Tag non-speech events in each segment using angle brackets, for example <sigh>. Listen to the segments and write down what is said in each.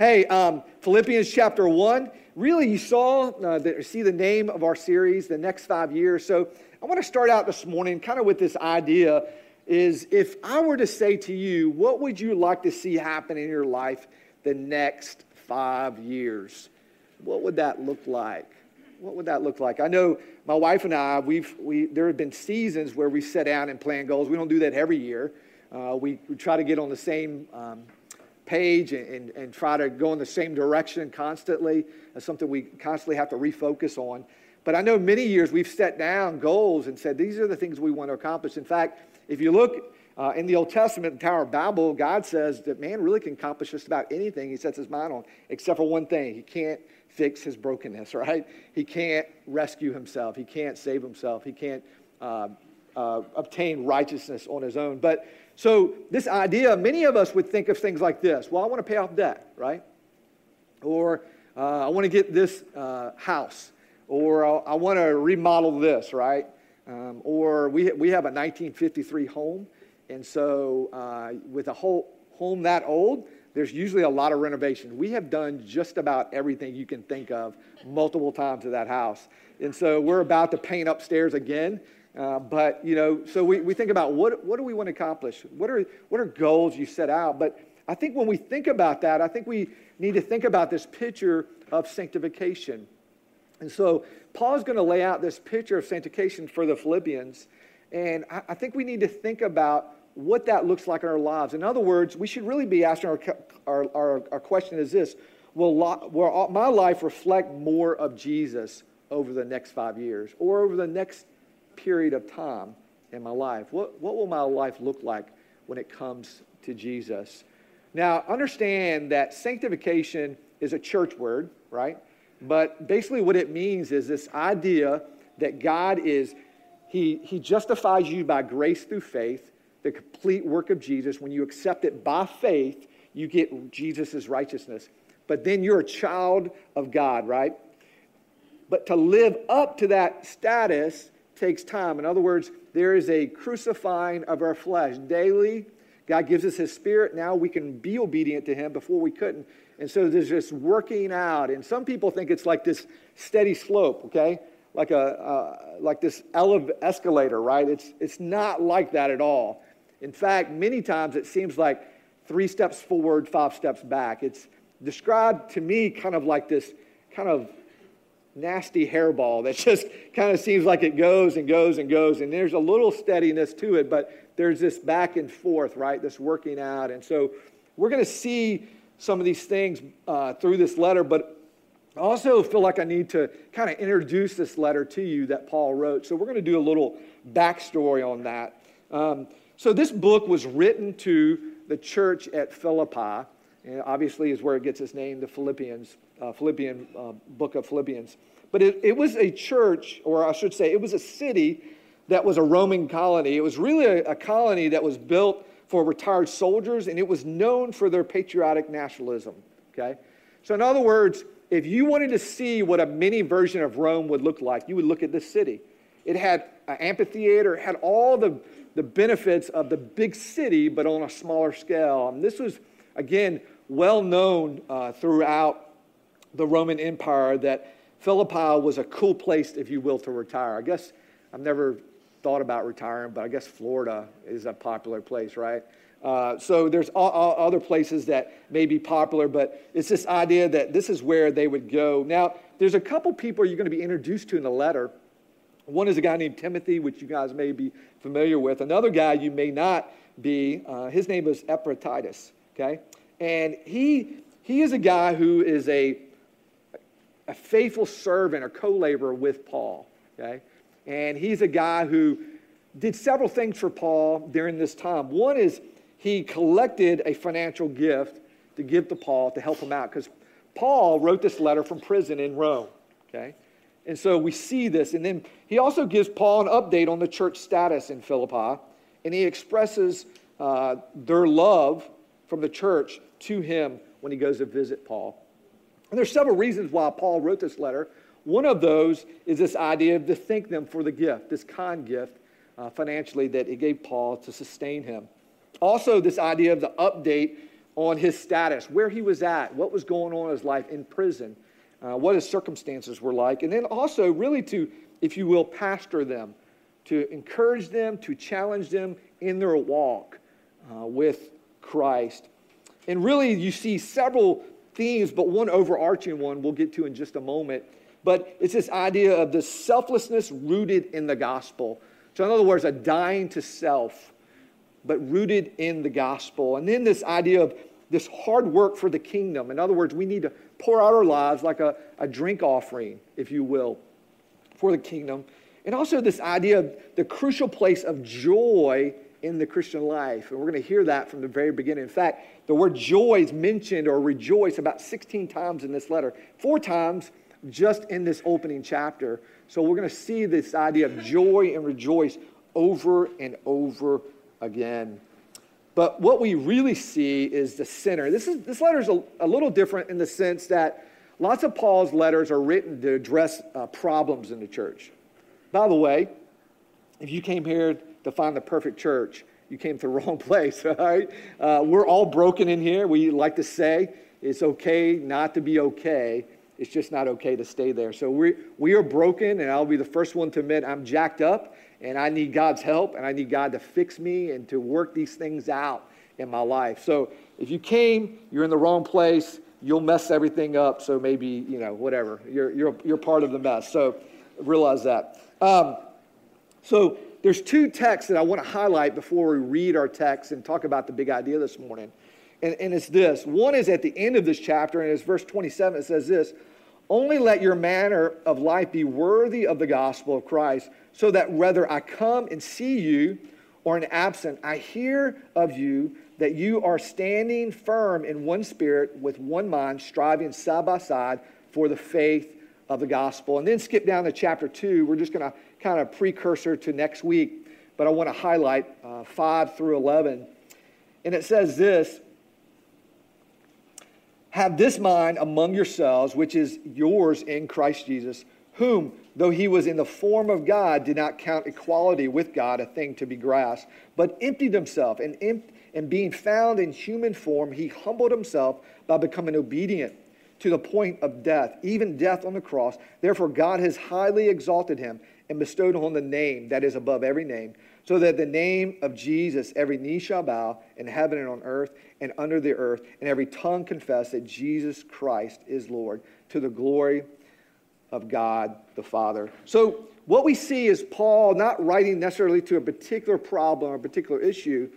Hey, um, Philippians chapter 1. Really, you saw, uh, the, see the name of our series, the next five years. So I want to start out this morning kind of with this idea is if I were to say to you, what would you like to see happen in your life the next five years? What would that look like? What would that look like? I know my wife and I, we've, we, there have been seasons where we sit down and plan goals. We don't do that every year. Uh, we, we, try to get on the same um, page and, and, try to go in the same direction constantly. That's something we constantly have to refocus on. But I know many years we've set down goals and said, these are the things we want to accomplish. In fact, if you look uh, in the Old Testament, the Tower of Babel, God says that man really can accomplish just about anything he sets his mind on, except for one thing. He can't fix his brokenness, <laughs> right? He can't rescue himself. He can't save himself. He can't uh, uh, obtain righteousness on his own. But so, this idea, many of us would think of things like this well, I want to pay off debt, right? Or uh, I want to get this uh, house. Or I want to remodel this, right? Um, or we, we have a 1953 home. And so, uh, with a whole home that old, there's usually a lot of renovation. We have done just about everything you can think of multiple times to that house. And so we're about to paint upstairs again. Uh, but, you know, so we, we think about what, what do we want to accomplish? What are, what are goals you set out? But I think when we think about that, I think we need to think about this picture of sanctification. And so Paul's going to lay out this picture of sanctification for the Philippians. And I, I think we need to think about what that looks like in our lives. In other words, we should really be asking our, our, our, our question is this will, will my life reflect more of Jesus over the next five years or over the next period of time in my life? What, what will my life look like when it comes to Jesus? Now, understand that sanctification is a church word, right? But basically, what it means is this idea that God is, He, he justifies you by grace through faith, the complete work of Jesus. When you accept it by faith, you get Jesus' righteousness. But then you're a child of God, right? But to live up to that status takes time. In other words, there is a crucifying of our flesh daily. God gives us His Spirit. Now we can be obedient to Him before we couldn't. And so there's this working out. And some people think it's like this steady slope, okay? Like, a, uh, like this elev- escalator, right? It's, it's not like that at all. In fact, many times it seems like three steps forward, five steps back. It's described to me kind of like this kind of nasty hairball that <laughs> just kind of seems like it goes and goes and goes. And there's a little steadiness to it, but there's this back and forth, right? This working out. And so we're going to see some of these things uh, through this letter, but I also feel like I need to kind of introduce this letter to you that Paul wrote. So we're going to do a little backstory on that. Um, so this book was written to the church at Philippi, and obviously is where it gets its name, the Philippians uh, Philippian uh, book of Philippians. But it, it was a church, or I should say, it was a city that was a Roman colony. It was really a, a colony that was built for retired soldiers, and it was known for their patriotic nationalism. Okay? So, in other words, if you wanted to see what a mini version of Rome would look like, you would look at this city. It had an amphitheater, it had all the, the benefits of the big city, but on a smaller scale. And this was, again, well known uh, throughout the Roman Empire that Philippi was a cool place, if you will, to retire. I guess I've never thought about retiring, but I guess Florida is a popular place, right? Uh, so there's other places that may be popular, but it's this idea that this is where they would go. Now, there's a couple people you're going to be introduced to in the letter. One is a guy named Timothy, which you guys may be familiar with. Another guy you may not be. Uh, his name is Epaphroditus. Okay, and he he is a guy who is a a faithful servant or co laborer with Paul. Okay? And he's a guy who did several things for Paul during this time. One is he collected a financial gift to give to Paul to help him out because Paul wrote this letter from prison in Rome. Okay? And so we see this. And then he also gives Paul an update on the church status in Philippi. And he expresses uh, their love from the church to him when he goes to visit Paul. And there's several reasons why Paul wrote this letter. One of those is this idea of to thank them for the gift, this kind gift uh, financially that he gave Paul to sustain him. Also, this idea of the update on his status, where he was at, what was going on in his life in prison, uh, what his circumstances were like, and then also really to, if you will, pastor them, to encourage them, to challenge them in their walk uh, with Christ. And really, you see several themes, but one overarching one we'll get to in just a moment. But it's this idea of the selflessness rooted in the gospel. So, in other words, a dying to self, but rooted in the gospel. And then this idea of this hard work for the kingdom. In other words, we need to pour out our lives like a, a drink offering, if you will, for the kingdom. And also this idea of the crucial place of joy in the Christian life. And we're going to hear that from the very beginning. In fact, the word joy is mentioned or rejoice about 16 times in this letter, four times just in this opening chapter. So we're going to see this idea of joy and rejoice over and over again. But what we really see is the sinner. This, is, this letter is a, a little different in the sense that lots of Paul's letters are written to address uh, problems in the church. By the way, if you came here to find the perfect church, you came to the <laughs> wrong place, all right? Uh, we're all broken in here. We like to say it's okay not to be okay. It's just not okay to stay there. So we, we are broken, and I'll be the first one to admit I'm jacked up, and I need God's help, and I need God to fix me and to work these things out in my life. So if you came, you're in the wrong place, you'll mess everything up. So maybe, you know, whatever. You're, you're, you're part of the mess. So realize that. Um, so there's two texts that I want to highlight before we read our text and talk about the big idea this morning. And, and it's this one is at the end of this chapter, and it's verse 27. It says this Only let your manner of life be worthy of the gospel of Christ, so that whether I come and see you or in absent, I hear of you that you are standing firm in one spirit with one mind, striving side by side for the faith of the gospel. And then skip down to chapter 2. We're just going to kind of precursor to next week, but I want to highlight uh, 5 through 11. And it says this Have this mind among yourselves, which is yours in Christ Jesus, whom, though he was in the form of God, did not count equality with God a thing to be grasped, but emptied himself, and, and being found in human form, he humbled himself by becoming obedient to the point of death, even death on the cross. Therefore, God has highly exalted him and bestowed on the name that is above every name, so that the name of Jesus every knee shall bow in heaven and on earth and under the earth, and every tongue confess that Jesus Christ is Lord, to the glory of God the Father. So, what we see is Paul not writing necessarily to a particular problem or a particular issue,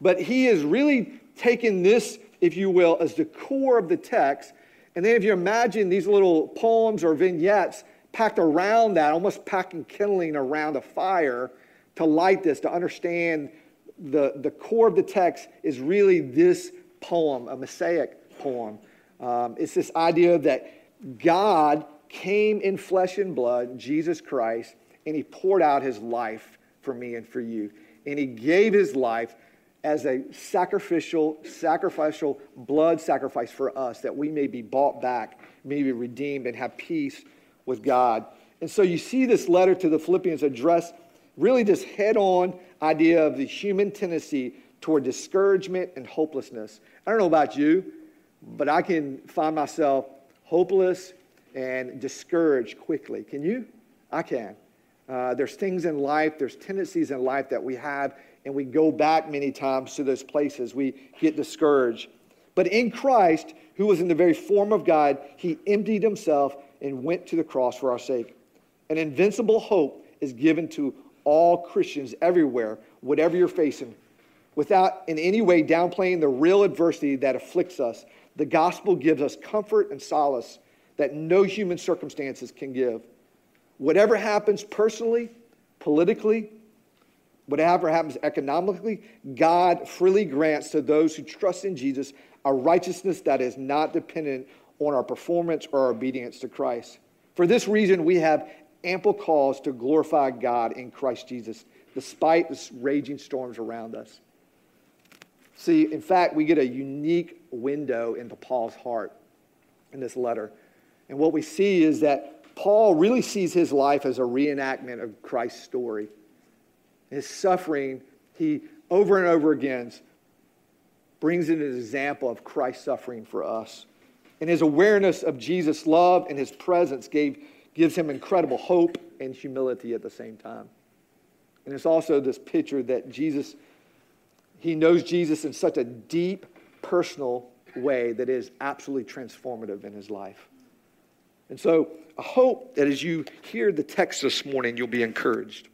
but he is really taking this, if you will, as the core of the text. And then, if you imagine these little poems or vignettes, packed around that, almost packing kindling around a fire to light this, to understand the, the core of the text is really this poem, a messianic poem. Um, it's this idea that God came in flesh and blood, Jesus Christ, and he poured out his life for me and for you. And he gave his life as a sacrificial, sacrificial blood sacrifice for us that we may be bought back, may be redeemed, and have peace with God. And so you see this letter to the Philippians address really this head on idea of the human tendency toward discouragement and hopelessness. I don't know about you, but I can find myself hopeless and discouraged quickly. Can you? I can. Uh, there's things in life, there's tendencies in life that we have, and we go back many times to those places. We get discouraged. But in Christ, who was in the very form of God, he emptied himself and went to the cross for our sake. An invincible hope is given to all Christians everywhere, whatever you're facing. Without in any way downplaying the real adversity that afflicts us, the gospel gives us comfort and solace that no human circumstances can give. Whatever happens personally, politically, whatever happens economically, God freely grants to those who trust in Jesus a righteousness that is not dependent on our performance or our obedience to Christ. For this reason, we have ample cause to glorify God in Christ Jesus, despite the raging storms around us. See, in fact, we get a unique window into Paul's heart in this letter. And what we see is that Paul really sees his life as a reenactment of Christ's story. His suffering, he over and over again brings in an example of Christ's suffering for us. And his awareness of Jesus' love and his presence gave, gives him incredible hope and humility at the same time. And it's also this picture that Jesus, he knows Jesus in such a deep, personal way that is absolutely transformative in his life. And so I hope that as you hear the text this morning, you'll be encouraged.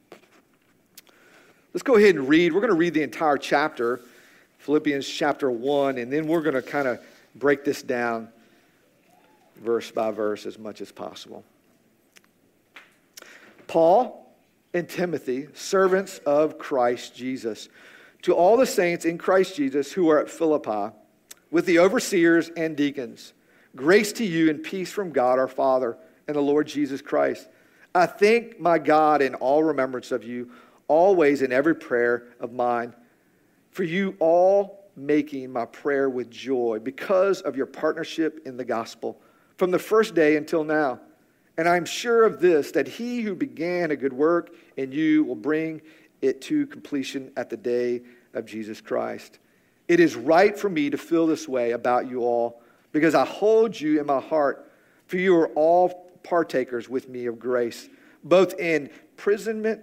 Let's go ahead and read. We're going to read the entire chapter, Philippians chapter 1, and then we're going to kind of break this down verse by verse as much as possible. Paul and Timothy, servants of Christ Jesus, to all the saints in Christ Jesus who are at Philippi, with the overseers and deacons, grace to you and peace from God our Father and the Lord Jesus Christ. I thank my God in all remembrance of you, always in every prayer of mine, for you all making my prayer with joy because of your partnership in the gospel from the first day until now. And I'm sure of this, that he who began a good work in you will bring it to completion at the day of Jesus Christ. It is right for me to feel this way about you all because I hold you in my heart, for you are all partakers with me of grace, both in imprisonment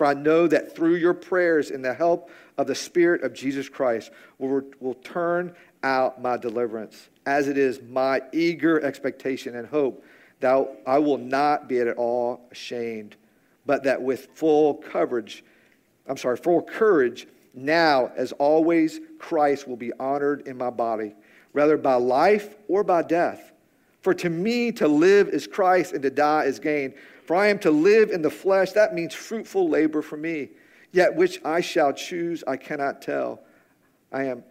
for I know that through your prayers and the help of the Spirit of Jesus Christ will, will turn out my deliverance, as it is my eager expectation and hope that I will not be at all ashamed, but that with full coverage, I'm sorry, full courage, now as always, Christ will be honored in my body, whether by life or by death. For to me, to live is Christ and to die is gain. For I am to live in the flesh, that means fruitful labor for me. Yet which I shall choose, I cannot tell. I am,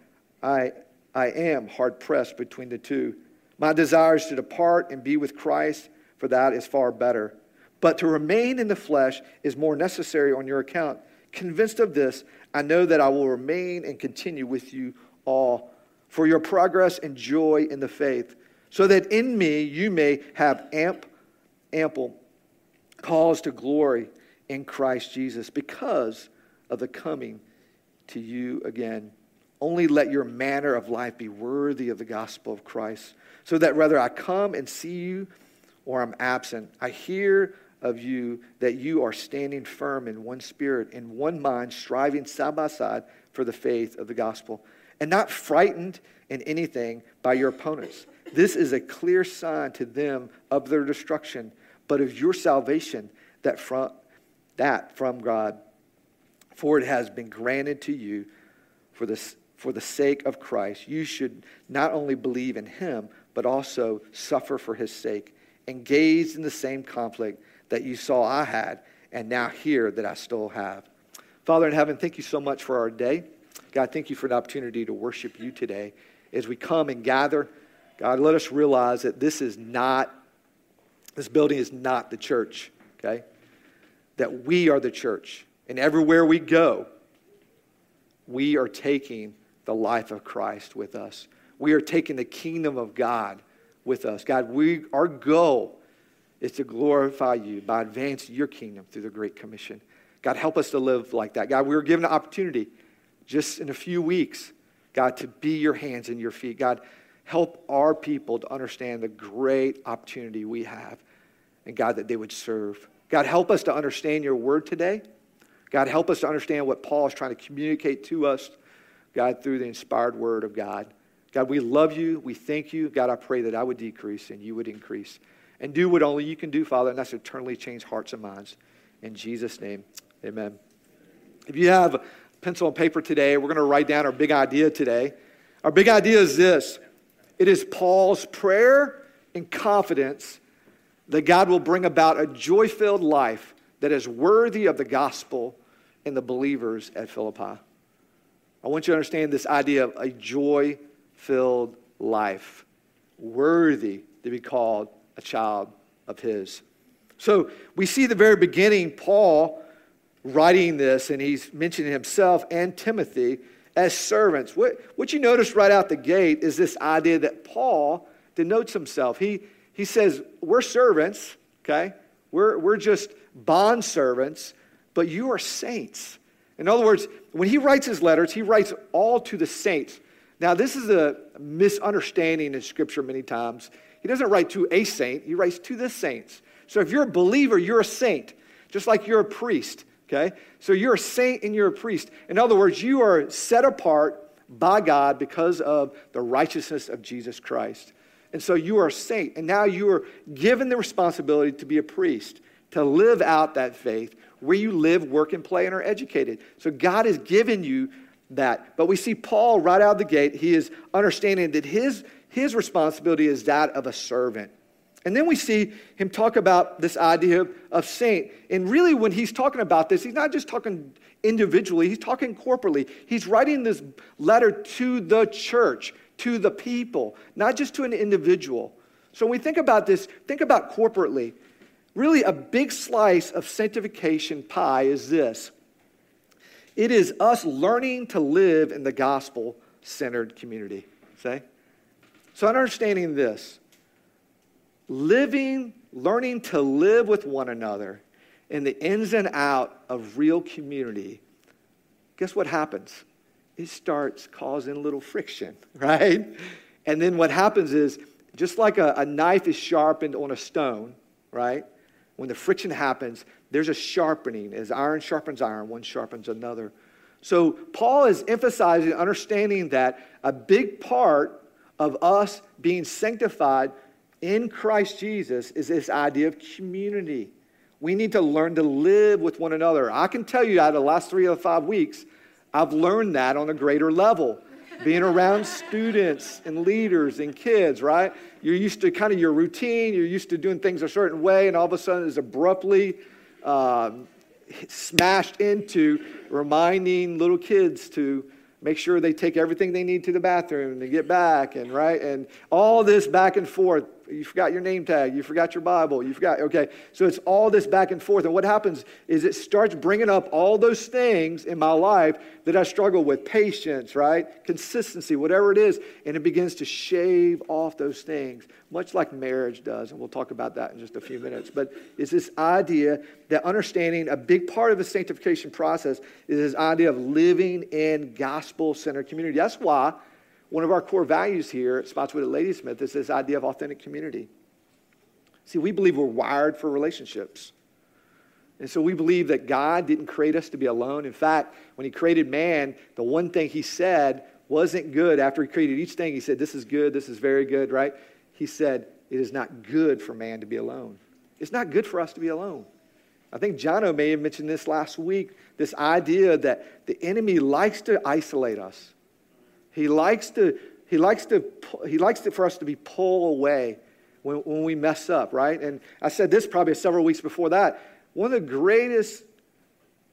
I, I am hard pressed between the two. My desire is to depart and be with Christ, for that is far better. But to remain in the flesh is more necessary on your account. Convinced of this, I know that I will remain and continue with you all for your progress and joy in the faith, so that in me you may have amp, ample cause to glory in Christ Jesus because of the coming to you again. Only let your manner of life be worthy of the gospel of Christ so that whether I come and see you or I'm absent, I hear of you that you are standing firm in one spirit, in one mind, striving side by side for the faith of the gospel, and not frightened in anything by your opponents. This is a clear sign to them of their destruction, but of your salvation that from, that from God. For it has been granted to you for the, for the sake of Christ. You should not only believe in him, but also suffer for his sake, engaged in the same conflict that you saw I had, and now hear that I still have. Father in heaven, thank you so much for our day. God, thank you for the opportunity to worship you today. As we come and gather, God, let us realize that this is not, this building is not the church, okay? That we are the church. And everywhere we go, we are taking the life of Christ with us. We are taking the kingdom of God with us. God, we, our goal is to glorify you by advancing your kingdom through the Great Commission. God, help us to live like that. God, we were given an opportunity just in a few weeks, God, to be your hands and your feet. God, help our people to understand the great opportunity we have. And God, that they would serve. God, help us to understand your word today. God, help us to understand what Paul is trying to communicate to us, God, through the inspired word of God. God, we love you. We thank you. God, I pray that I would decrease and you would increase. And do what only you can do, Father, and that's eternally change hearts and minds. In Jesus' name, amen. If you have pencil and paper today, we're going to write down our big idea today. Our big idea is this it is Paul's prayer and confidence that God will bring about a joy filled life that is worthy of the gospel and the believers at Philippi. I want you to understand this idea of a joy filled life, worthy to be called a child of His. So we see the very beginning, Paul writing this, and he's mentioning himself and Timothy as servants. What, what you notice right out the gate is this idea that Paul denotes himself. He, he says, We're servants, okay? We're, we're just bond servants, but you are saints. In other words, when he writes his letters, he writes all to the saints. Now, this is a misunderstanding in Scripture many times. He doesn't write to a saint, he writes to the saints. So if you're a believer, you're a saint, just like you're a priest. Okay? So you're a saint and you're a priest. In other words, you are set apart by God because of the righteousness of Jesus Christ. And so you are a saint. And now you are given the responsibility to be a priest, to live out that faith where you live, work, and play and are educated. So God has given you that. But we see Paul right out of the gate, he is understanding that his, his responsibility is that of a servant. And then we see him talk about this idea of saint. And really, when he's talking about this, he's not just talking individually, he's talking corporately. He's writing this letter to the church, to the people, not just to an individual. So when we think about this, think about corporately. Really, a big slice of sanctification pie is this it is us learning to live in the gospel centered community. Say? So, understanding this, living, learning to live with one another in the ins and out of real community, guess what happens? It starts causing a little friction, <laughs> right? And then what happens is, just like a, a knife is sharpened on a stone, right? When the friction happens, there's a sharpening. As iron sharpens iron, one sharpens another. So Paul is emphasizing, understanding that a big part of us being sanctified in Christ Jesus is this idea of community. We need to learn to live with one another. I can tell you out of the last three or five weeks, I've learned that on a greater level. Being around students and leaders and kids, right? You're used to kind of your routine, you're used to doing things a certain way, and all of a sudden it's abruptly um, smashed into reminding little kids to make sure they take everything they need to the bathroom and get back and right and all this back and forth you forgot your name tag you forgot your bible you forgot okay. So it's all this back and forth and what happens is it starts bringing up all those things in my life that i struggle with patience right consistency whatever it is and it begins to shave off those things much like marriage does and we'll talk about that in just a few minutes. But it's this idea that understanding a big part of the sanctification process is this idea of living in gospel centered community. That's why one of our core values here at Spotswood at Ladysmith is this idea of authentic community. See, we believe we're wired for relationships. And so we believe that God didn't create us to be alone. In fact, when He created man, the one thing He said wasn't good. After He created each thing, He said, This is good, this is very good, right? He said, It is not good for man to be alone. It's not good for us to be alone. I think Jono may have mentioned this last week this idea that the enemy likes to isolate us. He likes to, he likes to, he likes to, for us to be pulled away when, when we mess up, right? And I said this probably several weeks before that. One of the greatest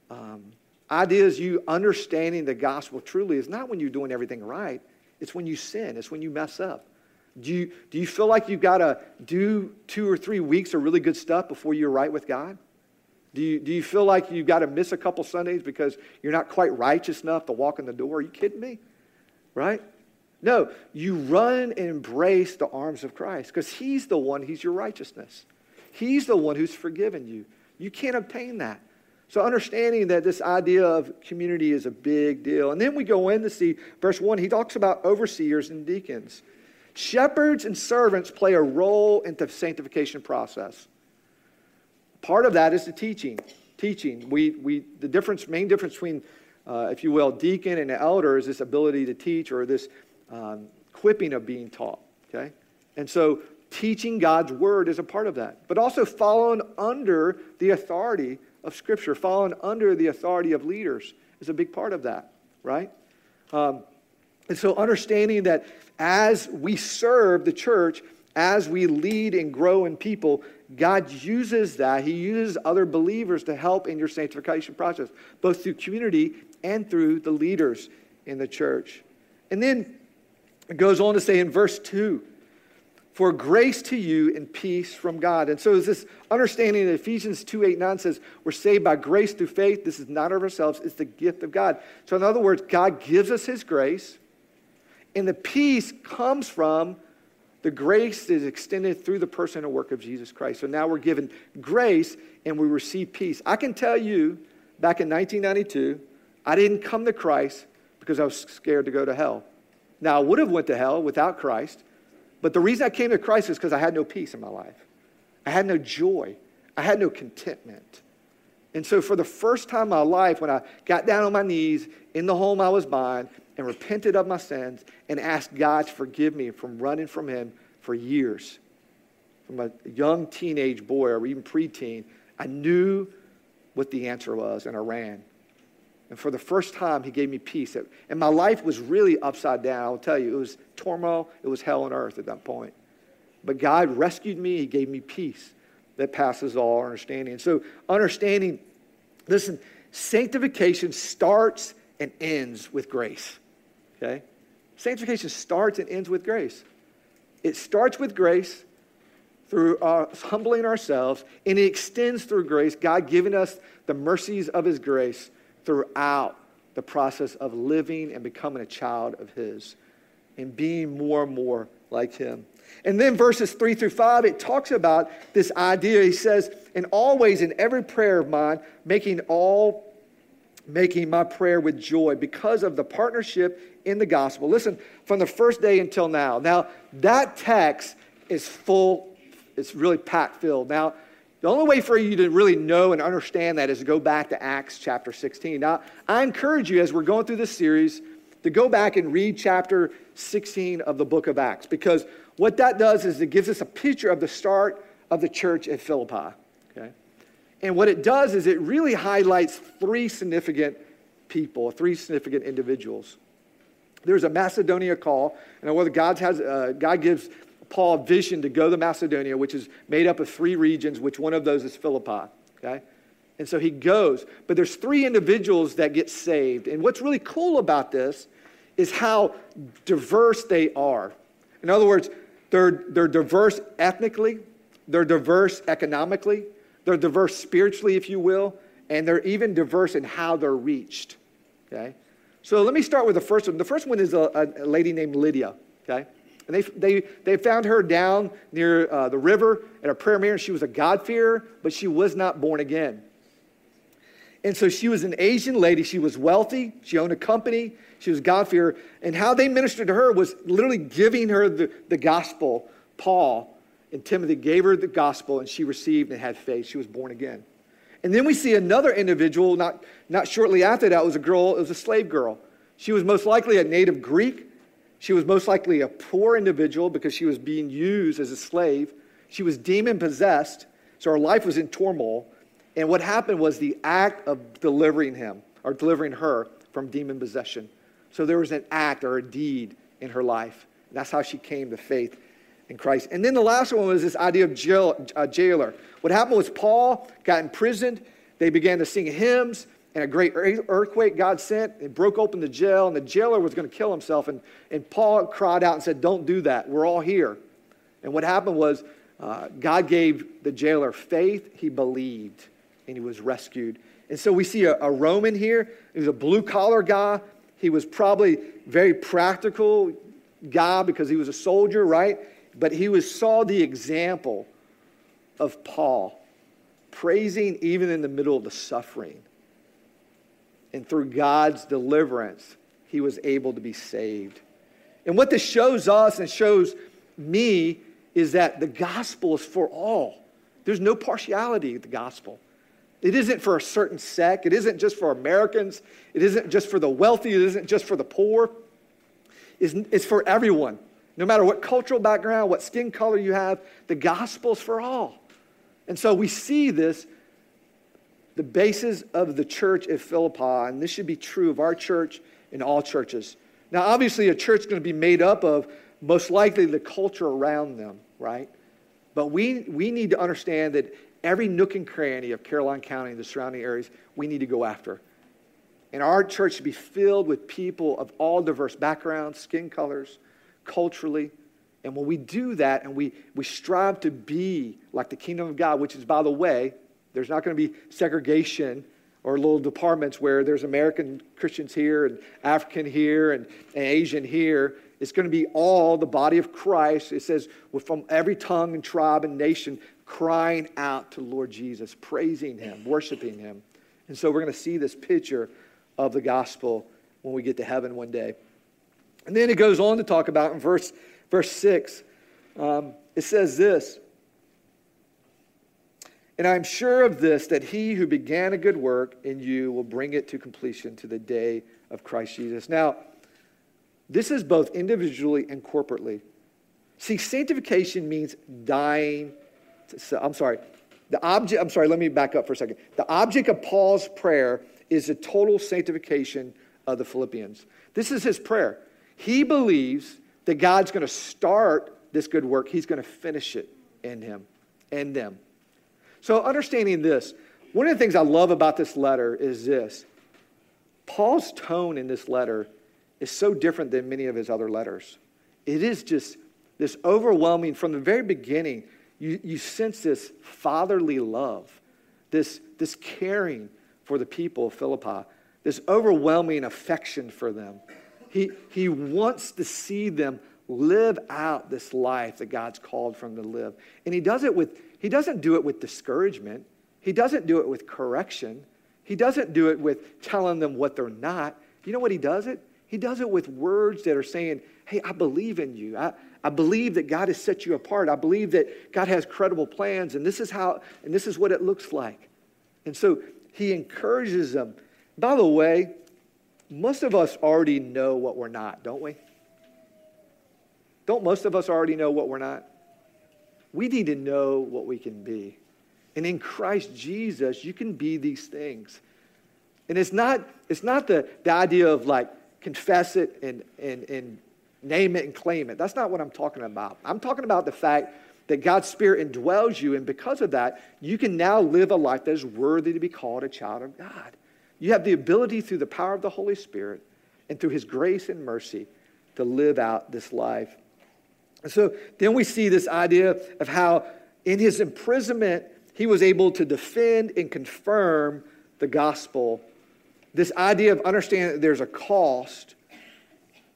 um, ideas you understanding the gospel truly is not when you're doing everything right. It's when you sin. It's when you mess up. Do you, do you feel like you've got to do two or three weeks of really good stuff before you're right with God? Do you, do you feel like you've got to miss a couple Sundays because you're not quite righteous enough to walk in the door? Are you kidding me? Right? No, you run and embrace the arms of Christ because He's the one, He's your righteousness. He's the one who's forgiven you. You can't obtain that. So, understanding that this idea of community is a big deal. And then we go in to see verse 1, he talks about overseers and deacons. Shepherds and servants play a role in the sanctification process. Part of that is the teaching. Teaching. We, we, the difference, main difference between, uh, if you will, deacon and elder is this ability to teach or this um, of being taught. Okay? And so teaching God's word is a part of that, but also following under the authority of Scripture, following under the authority of leaders is a big part of that, right? Um, and so understanding that as we serve the church, as we lead and grow in people, God uses that. He uses other believers to help in your sanctification process, both through community and through the leaders in the church. And then it goes on to say in verse 2 for grace to you and peace from God. And so is this understanding that Ephesians 2 8 9 says, We're saved by grace through faith. This is not of ourselves, it's the gift of God. So, in other words, God gives us his grace, and the peace comes from the grace that is extended through the person and work of Jesus Christ. So now we're given grace and we receive peace. I can tell you, back in 1992, I didn't come to Christ because I was scared to go to hell. Now, I would have went to hell without Christ but the reason I came to Christ is because I had no peace in my life. I had no joy. I had no contentment. And so, for the first time in my life, when I got down on my knees in the home I was buying and repented of my sins and asked God to forgive me from running from Him for years, from a young teenage boy or even preteen, I knew what the answer was and I ran. And for the first time, he gave me peace. And my life was really upside down. I'll tell you, it was turmoil, it was hell on earth at that point. But God rescued me, He gave me peace that passes all understanding. And so, understanding, listen, sanctification starts and ends with grace. Okay? Sanctification starts and ends with grace. It starts with grace through us humbling ourselves, and it extends through grace, God giving us the mercies of His grace throughout the process of living and becoming a child of His and being more and more like Him. And then verses three through five, it talks about this idea. He says, and always in every prayer of mine, making all making my prayer with joy because of the partnership in the gospel. Listen, from the first day until now. Now, that text is full, it's really packed filled. Now, the only way for you to really know and understand that is to go back to Acts chapter 16. Now, I encourage you as we're going through this series to go back and read chapter 16 of the book of Acts because what that does is it gives us a picture of the start of the church at Philippi. Okay? And what it does is it really highlights three significant people, three significant individuals. There's a Macedonia call, and whether God has, uh, God gives Paul vision to go to Macedonia, which is made up of three regions, which one of those is Philippi. Okay? And so he goes. But there's three individuals that get saved. And what's really cool about this is how diverse they are. In other words, they're, they're diverse ethnically, they're diverse economically, they're diverse spiritually, if you will, and they're even diverse in how they're reached. Okay? So let me start with the first one. The first one is a, a lady named Lydia. Okay? And they, they, they found her down near uh, the river at a prayer meeting. She was a God-fearer, but she was not born again. And so she was an Asian lady. She was wealthy. She owned a company. She was God-fearer. And how they ministered to her was literally giving her the, the gospel. Paul and Timothy gave her the gospel, and she received and had faith. She was born again. And then we see another individual, not, not shortly after that, was a girl, it was a slave girl. She was most likely a native Greek. She was most likely a poor individual because she was being used as a slave. She was demon possessed, so her life was in turmoil. And what happened was the act of delivering him or delivering her from demon possession. So there was an act or a deed in her life. That's how she came to faith in Christ. And then the last one was this idea of jail, uh, jailer. What happened was Paul got imprisoned. They began to sing hymns and a great earthquake God sent. It broke open the jail, and the jailer was going to kill himself. And, and Paul cried out and said, Don't do that. We're all here. And what happened was uh, God gave the jailer faith. He believed, and he was rescued. And so we see a, a Roman here. He was a blue collar guy. He was probably very practical. guy because he was a soldier, right? But he was, saw the example of Paul praising even in the middle of the suffering. And through God's deliverance, he was able to be saved. And what this shows us and shows me is that the gospel is for all. There's no partiality in the gospel. It isn't for a certain sect. It isn't just for Americans. It isn't just for the wealthy. It isn't just for the poor. It's, it's for everyone. No matter what cultural background, what skin color you have, the gospel's for all. And so we see this, the basis of the church at Philippi, and this should be true of our church and all churches. Now, obviously, a church is going to be made up of most likely the culture around them, right? But we, we need to understand that every nook and cranny of Caroline County and the surrounding areas, we need to go after. And our church should be filled with people of all diverse backgrounds, skin colors, culturally. And when we do that and we, we strive to be like the kingdom of God, which is, by the way, there's not going to be segregation or little departments where there's American Christians here and African here and, and Asian here. It's going to be all the body of Christ. It says, from every tongue and tribe and nation, crying out to Lord Jesus, praising Him, worshiping Him. And so we're going to see this picture of the gospel when we get to heaven one day. And then it goes on to talk about in verse, verse 6, um, it says this And I'm sure of this, that he who began a good work in you will bring it to completion to the day of Christ Jesus. Now, this is both individually and corporately. See, sanctification means dying. To, I'm sorry. The object, I'm sorry, let me back up for a second. The object of Paul's prayer is the total sanctification of the Philippians. This is his prayer. He believes that God's going to start this good work, he's going to finish it in him and them. So, understanding this, one of the things I love about this letter is this Paul's tone in this letter is so different than many of his other letters. It is just this overwhelming, from the very beginning, you, you sense this fatherly love, this, this caring for the people of Philippi, this overwhelming affection for them. He, he wants to see them live out this life that God's called them to live. And he does it with, he doesn't do it with discouragement. He doesn't do it with correction. He doesn't do it with telling them what they're not. You know what he does it? He does it with words that are saying, Hey, I believe in you. I, I believe that God has set you apart. I believe that God has credible plans, and this is how, and this is what it looks like. And so he encourages them. By the way, most of us already know what we're not, don't we? Don't most of us already know what we're not? We need to know what we can be. And in Christ Jesus, you can be these things. And it's not, it's not the, the idea of like confess it and, and, and name it and claim it. That's not what I'm talking about. I'm talking about the fact that God's Spirit indwells you, and because of that, you can now live a life that is worthy to be called a child of God. You have the ability through the power of the Holy Spirit and through His grace and mercy to live out this life. And so then we see this idea of how in his imprisonment, he was able to defend and confirm the gospel. This idea of understanding that there's a cost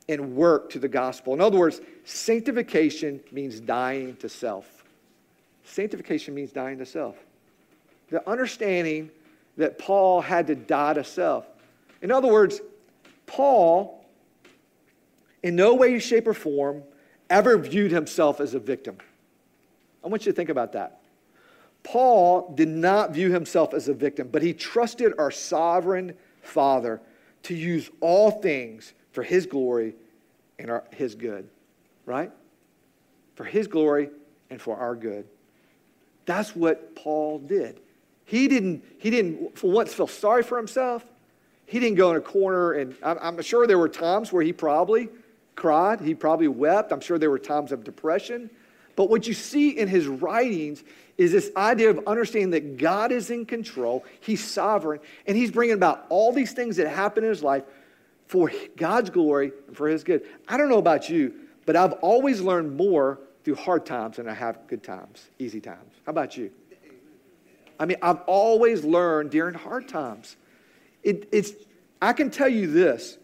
and work to the gospel. In other words, sanctification means dying to self. Sanctification means dying to self. The understanding that Paul had to die to self. In other words, Paul, in no way, shape, or form, ever viewed himself as a victim. I want you to think about that. Paul did not view himself as a victim, but he trusted our sovereign Father to use all things for his glory and our, his good, right? For his glory and for our good. That's what Paul did. He didn't, he didn't for once feel sorry for himself. He didn't go in a corner, and I'm, I'm sure there were times where he probably cried. He probably wept. I'm sure there were times of depression. But what you see in his writings is this idea of understanding that God is in control, He's sovereign, and He's bringing about all these things that happen in his life for God's glory and for His good. I don't know about you, but I've always learned more through hard times than I have good times, easy times. How about you? I mean, I've always learned during hard times. It, it's, I can tell you this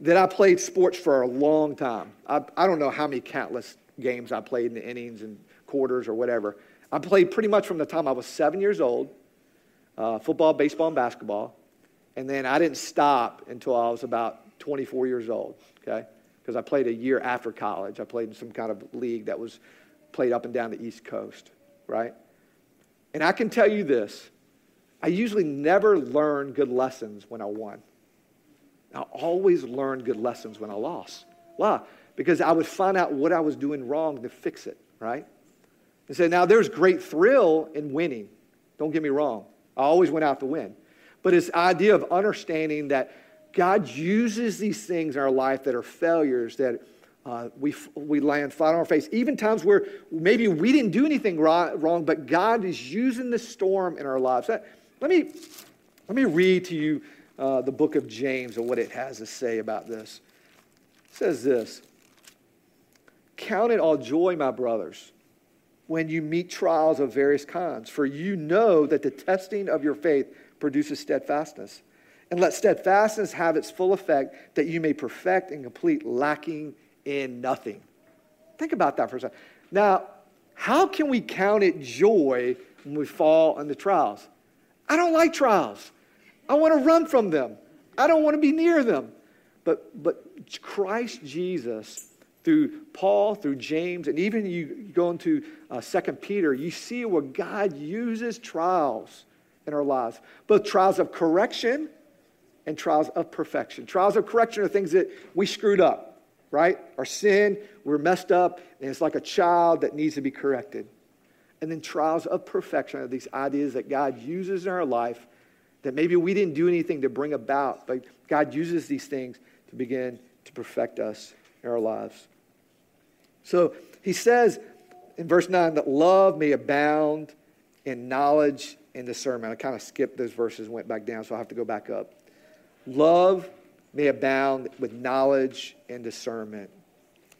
that I played sports for a long time. I, I don't know how many countless games I played in the innings and quarters or whatever. I played pretty much from the time I was seven years old uh, football, baseball, and basketball. And then I didn't stop until I was about 24 years old, okay? Because I played a year after college. I played in some kind of league that was played up and down the East Coast, right? And I can tell you this I usually never learn good lessons when I won. I always learned good lessons when I lost. Why? Because I would find out what I was doing wrong to fix it, right? And say, so now there's great thrill in winning. Don't get me wrong. I always went out to win. But it's idea of understanding that God uses these things in our life that are failures that uh, we, we land flat on our face. Even times where maybe we didn't do anything wrong, but God is using the storm in our lives. Let me, let me read to you uh, the book of James and what it has to say about this. It says this Count it all joy, my brothers, when you meet trials of various kinds, for you know that the testing of your faith produces steadfastness. And let steadfastness have its full effect, that you may perfect and complete, lacking in nothing. Think about that for a second. Now, how can we count it joy when we fall into trials? I don't like trials. I want to run from them. I don't want to be near them. But, but Christ Jesus, through Paul, through James, and even you go into uh, 2 Peter, you see where God uses trials in our lives, both trials of correction and trials of perfection. Trials of correction are things that we screwed up, right? Our sin, we're messed up, and it's like a child that needs to be corrected. And then trials of perfection are these ideas that God uses in our life that maybe we didn't do anything to bring about, but God uses these things to begin to perfect us in our lives. So he says in verse 9 that love may abound in knowledge and discernment. I kind of skipped those verses and went back down, so I have to go back up. Love may abound with knowledge and discernment.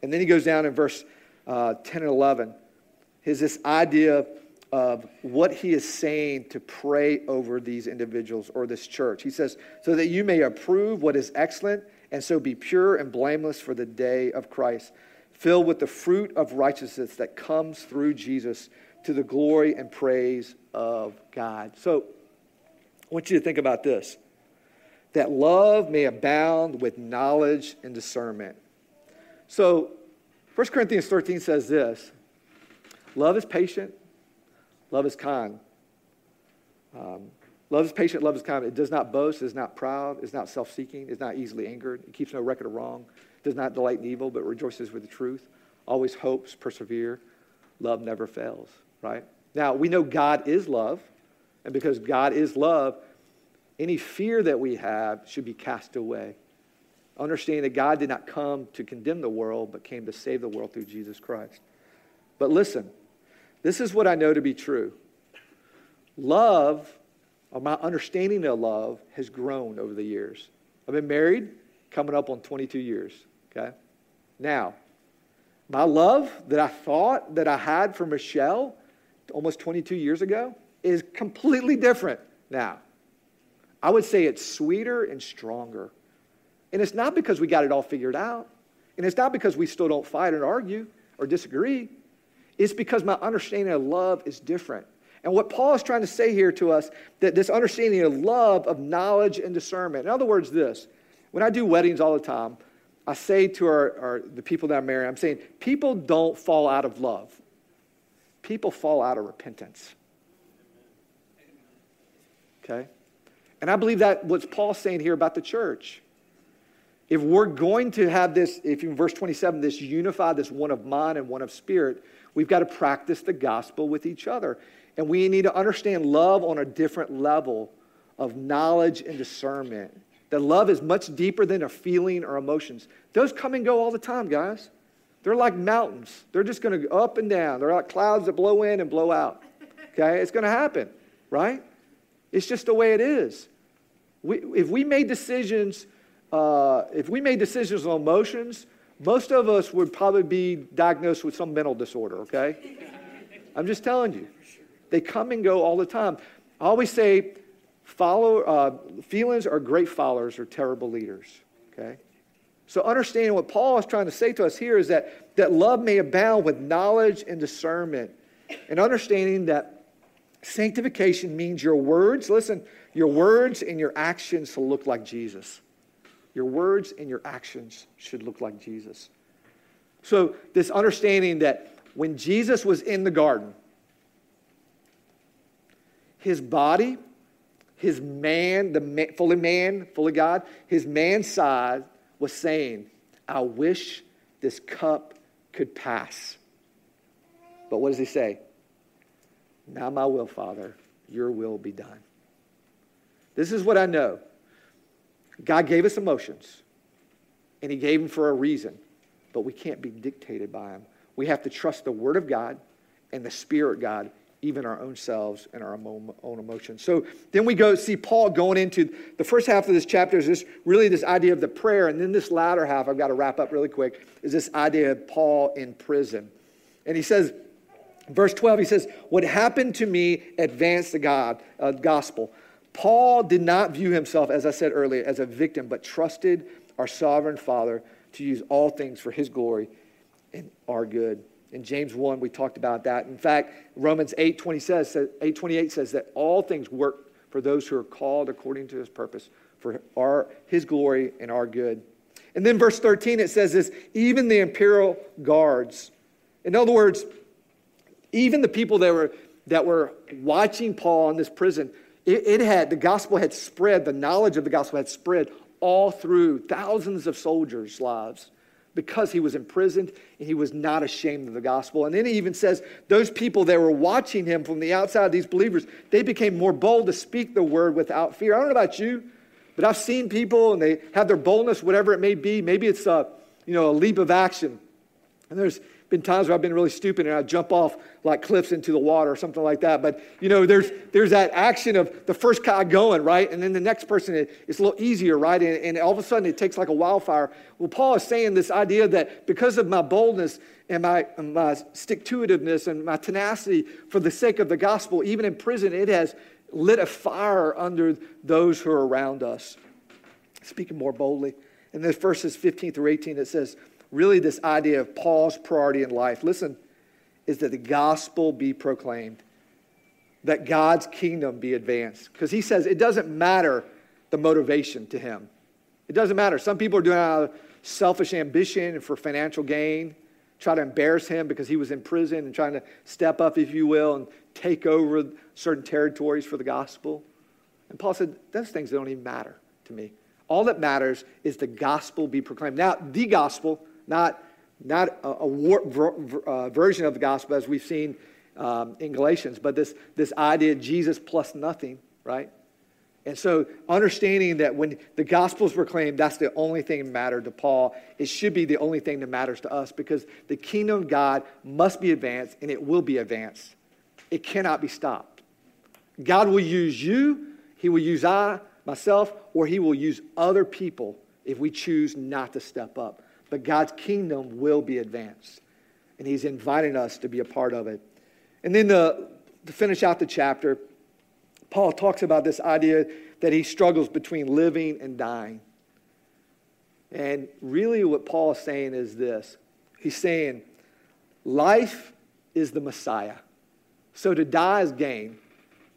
And then he goes down in verse uh, 10 and 11. Is this idea of what he is saying to pray over these individuals or this church. He says, so that you may approve what is excellent and so be pure and blameless for the day of Christ, filled with the fruit of righteousness that comes through Jesus to the glory and praise of God. So I want you to think about this that love may abound with knowledge and discernment. So 1 Corinthians 13 says this love is patient. Love is kind. Um, love is patient, love is kind. It does not boast, is not proud, is not self seeking, is not easily angered. It keeps no record of wrong, does not delight in evil, but rejoices with the truth, always hopes, persevere. Love never fails, right? Now, we know God is love, and because God is love, any fear that we have should be cast away. Understanding that God did not come to condemn the world, but came to save the world through Jesus Christ. But listen, this is what I know to be true. Love, or my understanding of love, has grown over the years. I've been married coming up on 22 years, okay? Now, my love that I thought that I had for Michelle almost 22 years ago is completely different now. I would say it's sweeter and stronger. And it's not because we got it all figured out. And it's not because we still don't fight and argue or disagree. It's because my understanding of love is different. And what Paul is trying to say here to us, that this understanding of love, of knowledge and discernment. In other words, this when I do weddings all the time, I say to our, our, the people that I marry, I'm saying, people don't fall out of love. People fall out of repentance. Okay? And I believe that what's Paul saying here about the church. If we're going to have this, if in verse 27, this unified, this one of mind and one of spirit, We've got to practice the gospel with each other. And we need to understand love on a different level of knowledge and discernment. That love is much deeper than a feeling or emotions. Those come and go all the time, guys. They're like mountains. They're just going to go up and down. They're like clouds that blow in and blow out. Okay? It's going to happen, right? It's just the way it is. We, if we made decisions, uh, if we made decisions on emotions, most of us would probably be diagnosed with some mental disorder, okay? I'm just telling you. They come and go all the time. I always say, follow, uh, feelings are great followers or terrible leaders, okay? So, understanding what Paul is trying to say to us here is that, that love may abound with knowledge and discernment, and understanding that sanctification means your words, listen, your words and your actions to look like Jesus. Your words and your actions should look like Jesus. So, this understanding that when Jesus was in the garden, his body, his man, the man, fully man, fully God, his man side was saying, I wish this cup could pass. But what does he say? Not my will, Father, your will be done. This is what I know. God gave us emotions, and he gave them for a reason, but we can't be dictated by them. We have to trust the Word of God and the Spirit God even our own selves and our own emotions. So then we go see Paul going into the first half of this chapter is this really this idea of the prayer, and then this latter half, I've got to wrap up really quick, is this idea of Paul in prison. And he says, verse 12, he says, What happened to me advanced the God, uh, gospel. Paul did not view himself, as I said earlier, as a victim, but trusted our sovereign Father to use all things for his glory and our good. In James 1, we talked about that. In fact, Romans 8, 20 says, 8 28 says that all things work for those who are called according to his purpose, for our, his glory and our good. And then verse 13, it says this even the imperial guards. In other words, even the people that were, that were watching Paul in this prison, it, it had, the gospel had spread, the knowledge of the gospel had spread all through thousands of soldiers' lives because he was imprisoned and he was not ashamed of the gospel. And then he even says those people that were watching him from the outside, these believers, they became more bold to speak the word without fear. I don't know about you, but I've seen people and they have their boldness, whatever it may be. Maybe it's a, you know, a leap of action. And there's been times where I've been really stupid and I jump off like cliffs into the water or something like that. But you know, there's there's that action of the first guy going right, and then the next person it's a little easier, right? And, and all of a sudden it takes like a wildfire. Well, Paul is saying this idea that because of my boldness and my my stick to itiveness and my tenacity for the sake of the gospel, even in prison, it has lit a fire under those who are around us. Speaking more boldly. In the verses 15 through 18, it says, really this idea of Paul's priority in life, listen, is that the gospel be proclaimed, that God's kingdom be advanced. Because he says it doesn't matter the motivation to him. It doesn't matter. Some people are doing it out of selfish ambition and for financial gain, try to embarrass him because he was in prison and trying to step up, if you will, and take over certain territories for the gospel. And Paul said, those things don't even matter to me. All that matters is the gospel be proclaimed. Now, the gospel not, not a, a war, ver, uh, version of the gospel as we've seen um, in Galatians, but this, this idea of Jesus plus nothing, right? And so, understanding that when the gospel is proclaimed, that's the only thing that mattered to Paul. It should be the only thing that matters to us because the kingdom of God must be advanced and it will be advanced. It cannot be stopped. God will use you, He will use I, myself, or He will use other people if we choose not to step up but God's kingdom will be advanced. And He's inviting us to be a part of it. And then the, to finish out the chapter, Paul talks about this idea that he struggles between living and dying. And really, what Paul is saying is this he's saying, life is the Messiah. So to die is gain,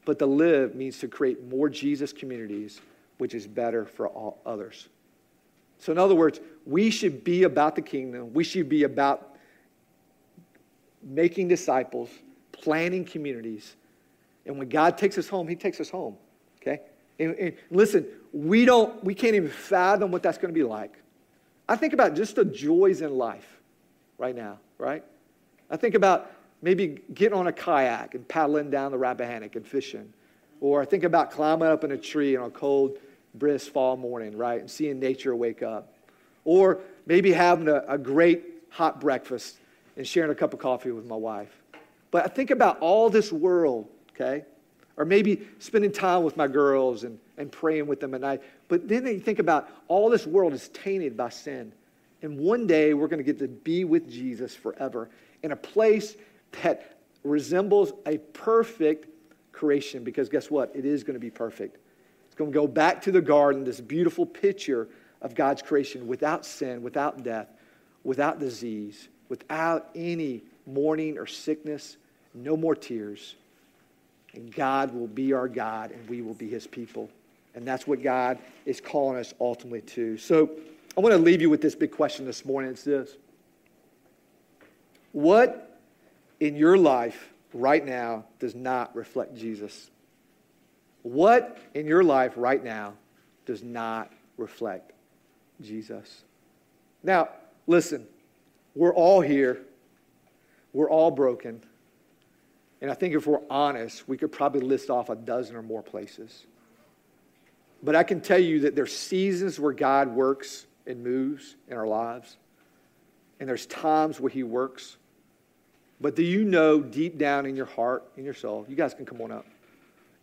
but to live means to create more Jesus communities, which is better for all others. So, in other words, we should be about the kingdom. We should be about making disciples, planning communities. And when God takes us home, He takes us home. Okay? And, and listen, we don't, we can't even fathom what that's going to be like. I think about just the joys in life right now, right? I think about maybe getting on a kayak and paddling down the Rappahannock and fishing. Or I think about climbing up in a tree on a cold, brisk fall morning, right? And seeing nature wake up. Or maybe having a, a great hot breakfast and sharing a cup of coffee with my wife. But I think about all this world, okay? Or maybe spending time with my girls and, and praying with them at night. But then you think about all this world is tainted by sin. And one day we're going to get to be with Jesus forever in a place that resembles a perfect creation because guess what? It is going to be perfect. It's going to go back to the garden, this beautiful picture of God's creation without sin, without death, without disease, without any mourning or sickness, no more tears. And God will be our God and we will be his people. And that's what God is calling us ultimately to. So I want to leave you with this big question this morning. It's this What in your life right now does not reflect Jesus? What in your life right now does not reflect Jesus? Now, listen, we're all here, we're all broken. And I think if we're honest, we could probably list off a dozen or more places. But I can tell you that there's seasons where God works and moves in our lives, and there's times where He works. But do you know deep down in your heart, in your soul, you guys can come on up.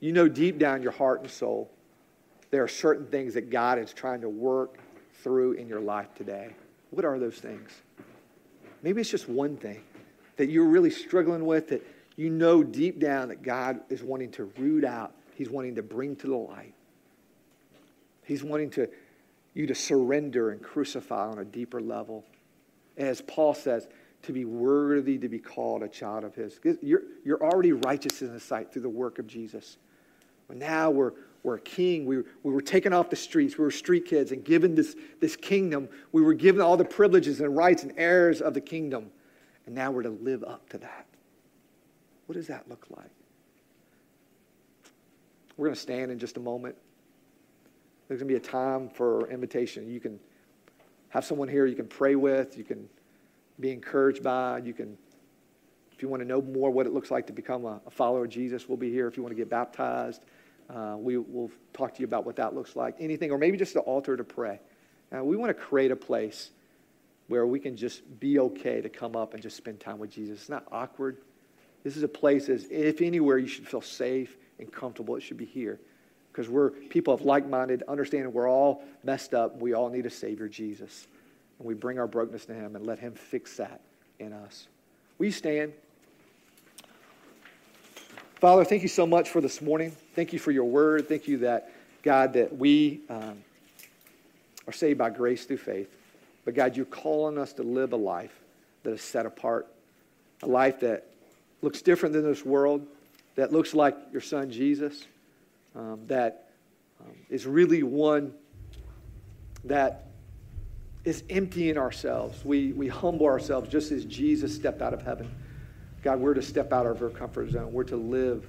You know deep down your heart and soul, there are certain things that God is trying to work through in your life today. What are those things? Maybe it's just one thing that you're really struggling with that you know deep down that God is wanting to root out, He's wanting to bring to the light. He's wanting to, you to surrender and crucify on a deeper level. As Paul says, to be worthy to be called a child of His. You're, you're already righteous in His sight through the work of Jesus. Now we're, we're a king. We, we were taken off the streets. We were street kids and given this, this kingdom. We were given all the privileges and rights and heirs of the kingdom. And now we're to live up to that. What does that look like? We're going to stand in just a moment. There's going to be a time for invitation. You can have someone here you can pray with, you can be encouraged by, you can, if you want to know more what it looks like to become a follower of Jesus, we'll be here. If you want to get baptized, uh, we will talk to you about what that looks like. Anything, or maybe just the altar to pray. Uh, we want to create a place where we can just be okay to come up and just spend time with Jesus. It's not awkward. This is a place as if anywhere you should feel safe and comfortable, it should be here. Because we're people of like minded, understanding we're all messed up. We all need a Savior, Jesus. And we bring our brokenness to Him and let Him fix that in us. We stand? Father, thank you so much for this morning. Thank you for your word. Thank you that, God, that we um, are saved by grace through faith. But God, you're calling us to live a life that is set apart, a life that looks different than this world, that looks like your son Jesus, um, that um, is really one that is emptying ourselves. We, we humble ourselves just as Jesus stepped out of heaven. God, we're to step out of our comfort zone. We're to live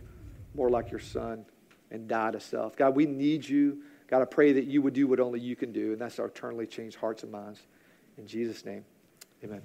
more like your son and die to self. God, we need you. God, I pray that you would do what only you can do, and that's our eternally changed hearts and minds. In Jesus' name, amen.